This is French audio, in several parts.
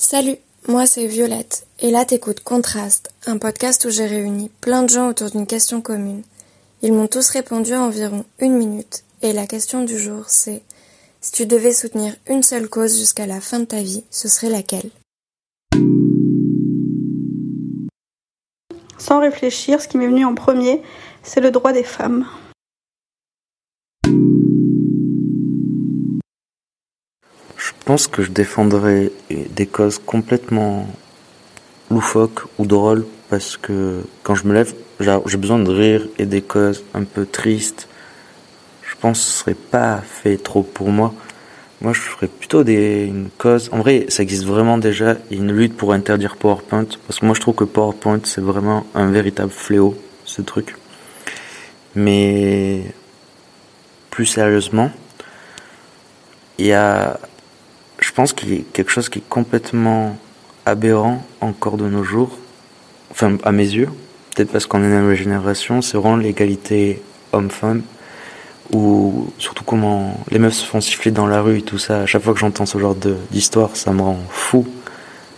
Salut, moi c'est Violette, et là t'écoutes Contraste, un podcast où j'ai réuni plein de gens autour d'une question commune. Ils m'ont tous répondu à environ une minute, et la question du jour c'est si tu devais soutenir une seule cause jusqu'à la fin de ta vie, ce serait laquelle? Sans réfléchir, ce qui m'est venu en premier, c'est le droit des femmes. Pense que je défendrais des causes complètement loufoques ou drôles parce que quand je me lève, j'ai besoin de rire et des causes un peu tristes. Je pense que ce serait pas fait trop pour moi. Moi, je ferais plutôt des, une cause. En vrai, ça existe vraiment déjà. Une lutte pour interdire PowerPoint. Parce que moi, je trouve que PowerPoint, c'est vraiment un véritable fléau, ce truc. Mais, plus sérieusement, il y a, pense qu'il y a quelque chose qui est complètement aberrant encore de nos jours. Enfin, à mes yeux. Peut-être parce qu'on est dans la génération. C'est vraiment l'égalité homme-femme ou surtout comment les meufs se font siffler dans la rue et tout ça. À chaque fois que j'entends ce genre d'histoire, ça me rend fou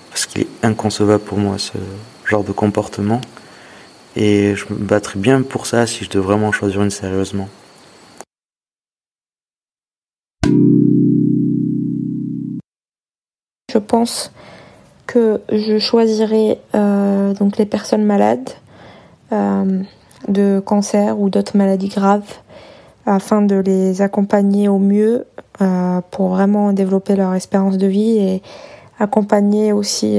parce qu'il est inconcevable pour moi ce genre de comportement. Et je me battrais bien pour ça si je devais vraiment choisir une sérieusement. Je pense que je choisirais euh, donc les personnes malades euh, de cancer ou d'autres maladies graves afin de les accompagner au mieux euh, pour vraiment développer leur espérance de vie et accompagner aussi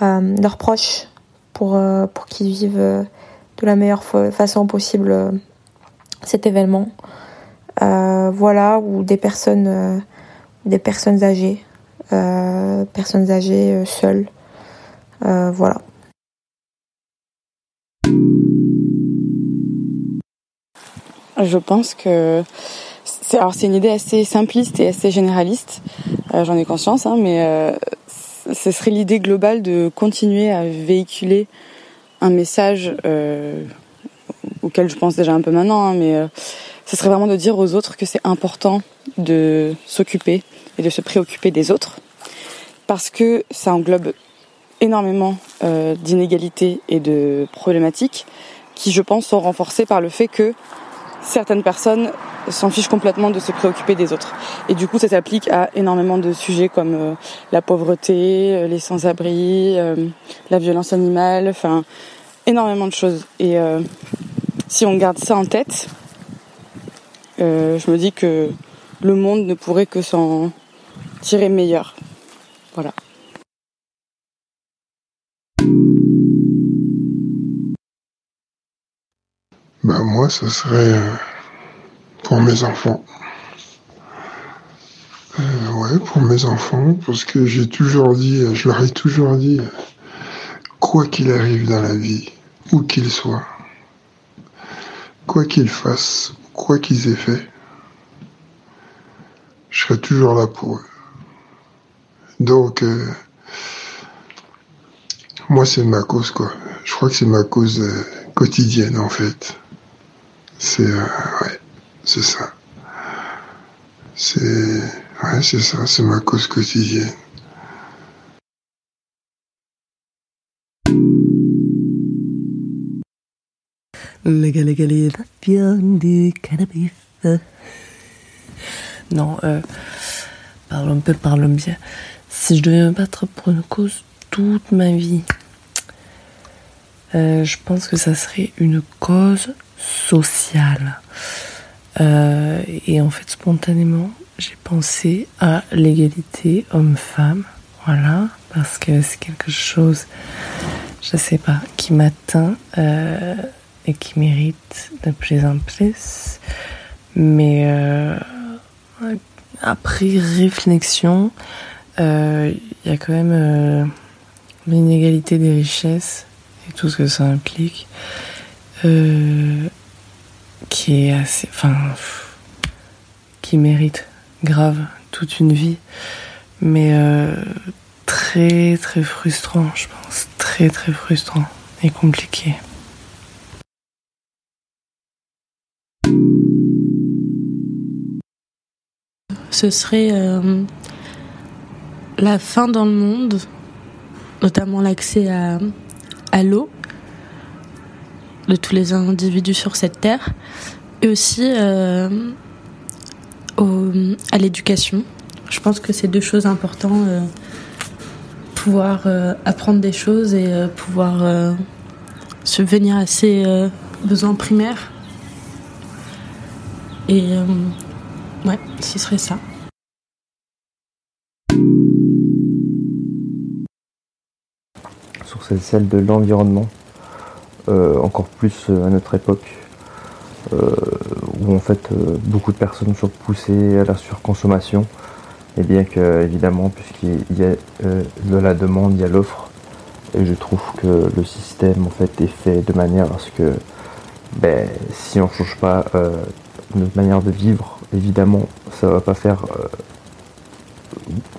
leurs proches pour, pour qu'ils vivent de la meilleure façon possible cet événement. voilà, ou des personnes, des personnes âgées, personnes âgées seules. voilà. Je pense que c'est alors c'est une idée assez simpliste et assez généraliste. Euh, J'en ai conscience, hein, mais euh, ce serait l'idée globale de continuer à véhiculer un message euh, auquel je pense déjà un peu maintenant, hein, mais euh, ce serait vraiment de dire aux autres que c'est important de s'occuper et de se préoccuper des autres, parce que ça englobe énormément euh, d'inégalités et de problématiques qui, je pense, sont renforcées par le fait que certaines personnes s'en fichent complètement de se préoccuper des autres. Et du coup, ça s'applique à énormément de sujets comme euh, la pauvreté, euh, les sans-abri, la violence animale, enfin, énormément de choses. Et si on garde ça en tête, euh, je me dis que le monde ne pourrait que s'en tirer meilleur. Voilà. Ben moi, ce serait euh, pour mes enfants. Euh, ouais, pour mes enfants, parce que j'ai toujours dit, je leur ai toujours dit, quoi qu'il arrive dans la vie, où qu'ils soient, quoi qu'ils fassent, quoi qu'ils aient fait, je serai toujours là pour eux. Donc, euh, moi, c'est ma cause, quoi. Je crois que c'est ma cause euh, quotidienne, en fait. C'est euh, ouais, c'est ça. C'est ouais, c'est ça, c'est ma cause quotidienne. Légalisation du cannabis. Non, euh, parlons peu, parlons bien. Si je devais me battre pour une cause toute ma vie, euh, je pense que ça serait une cause sociale. Euh, et en fait, spontanément, j'ai pensé à l'égalité homme-femme. Voilà, parce que c'est quelque chose, je sais pas, qui m'atteint euh, et qui mérite de plus plus. Mais euh, après réflexion, euh, il y a quand même euh, l'inégalité des richesses et tout ce que ça implique, qui est assez, enfin, qui mérite grave toute une vie, mais très très frustrant, je pense, très très frustrant et compliqué. Ce serait euh, la faim dans le monde, notamment l'accès à, l'eau de tous les individus sur cette terre, et aussi euh, à l'éducation. Je pense que c'est deux choses importantes. Euh, pouvoir apprendre des choses et pouvoir subvenir à ses besoins primaires. Et ouais, ce serait ça. Sur celle de l'environnement, encore plus à notre époque, euh, où en fait euh, beaucoup de personnes sont poussées à la surconsommation. Et bien que évidemment, puisqu'il y a euh, de la demande, il y a l'offre. Et je trouve que le système en fait est fait de manière à ce que ben, si on ne change pas notre manière de vivre, évidemment, ça va pas faire.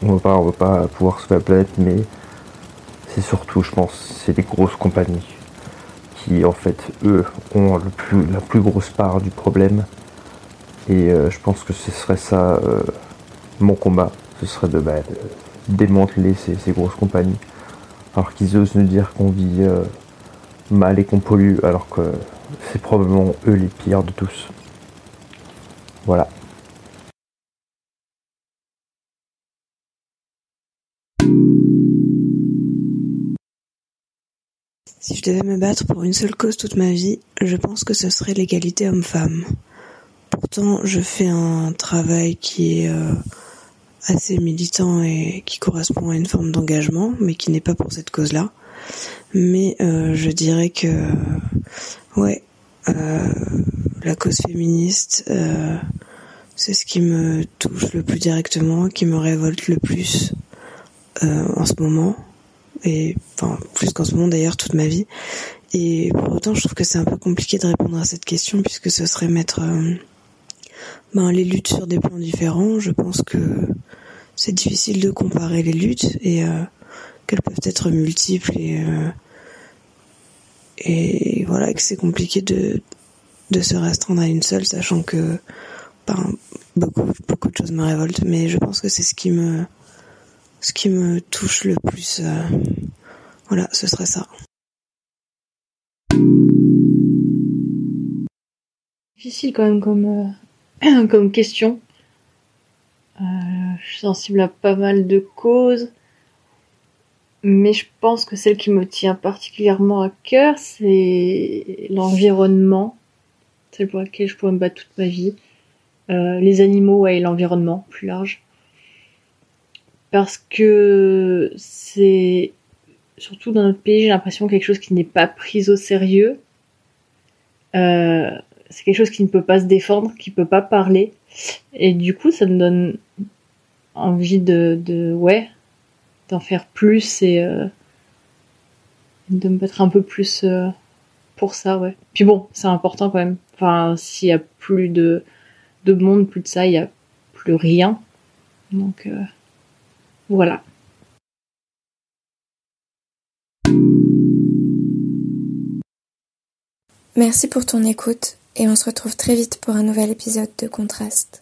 on va pas, va pas pouvoir sauver la planète, mais c'est surtout, je pense, c'est les grosses compagnies qui en fait eux ont la plus grosse part du problème. Et euh, je pense que ce serait ça euh, mon combat, ce serait de, bah, démanteler ces, grosses compagnies. Alors qu'ils osent nous dire qu'on vit euh, mal et qu'on pollue, alors que c'est probablement eux les pires de tous. Voilà. Si je devais me battre pour une seule cause toute ma vie, je pense que ce serait l'égalité homme-femme. Pourtant, je fais un travail qui est euh, assez militant et qui correspond à une forme d'engagement, mais qui n'est pas pour cette cause-là. Mais euh, je dirais que, ouais, euh, la cause féministe, c'est ce qui me touche le plus directement, qui me révolte le plus en ce moment et enfin plus qu'en ce moment d'ailleurs toute ma vie. Et pour autant, je trouve que c'est un peu compliqué de répondre à cette question puisque ce serait mettre euh, ben, les luttes sur des plans différents. Je pense que c'est difficile de comparer les luttes et euh, qu'elles peuvent être multiples et euh, et voilà que c'est compliqué de de se restreindre à une seule, sachant que ben, beaucoup beaucoup de choses me révoltent. Mais je pense que c'est ce qui me ce qui me touche le plus. Euh, voilà, ce serait ça. Difficile quand même comme, euh, question. Euh, je suis sensible à pas mal de causes. Mais je pense que celle qui me tient particulièrement à cœur, c'est l'environnement. Celle pour laquelle je pourrais me battre toute ma vie. les animaux et l'environnement plus large parce que c'est surtout dans notre pays, j'ai l'impression quelque chose qui n'est pas pris au sérieux. Euh, c'est quelque chose qui ne peut pas se défendre, qui peut pas parler, et du coup, ça me donne envie de, de ouais, d'en faire plus et euh, de me battre un peu plus euh, pour ça, ouais. Puis bon, c'est important quand même. Enfin, s'il y a plus de de monde, plus de ça, il y a plus rien. Donc euh, voilà. Merci pour ton écoute et on se retrouve très vite pour un nouvel épisode de Contraste.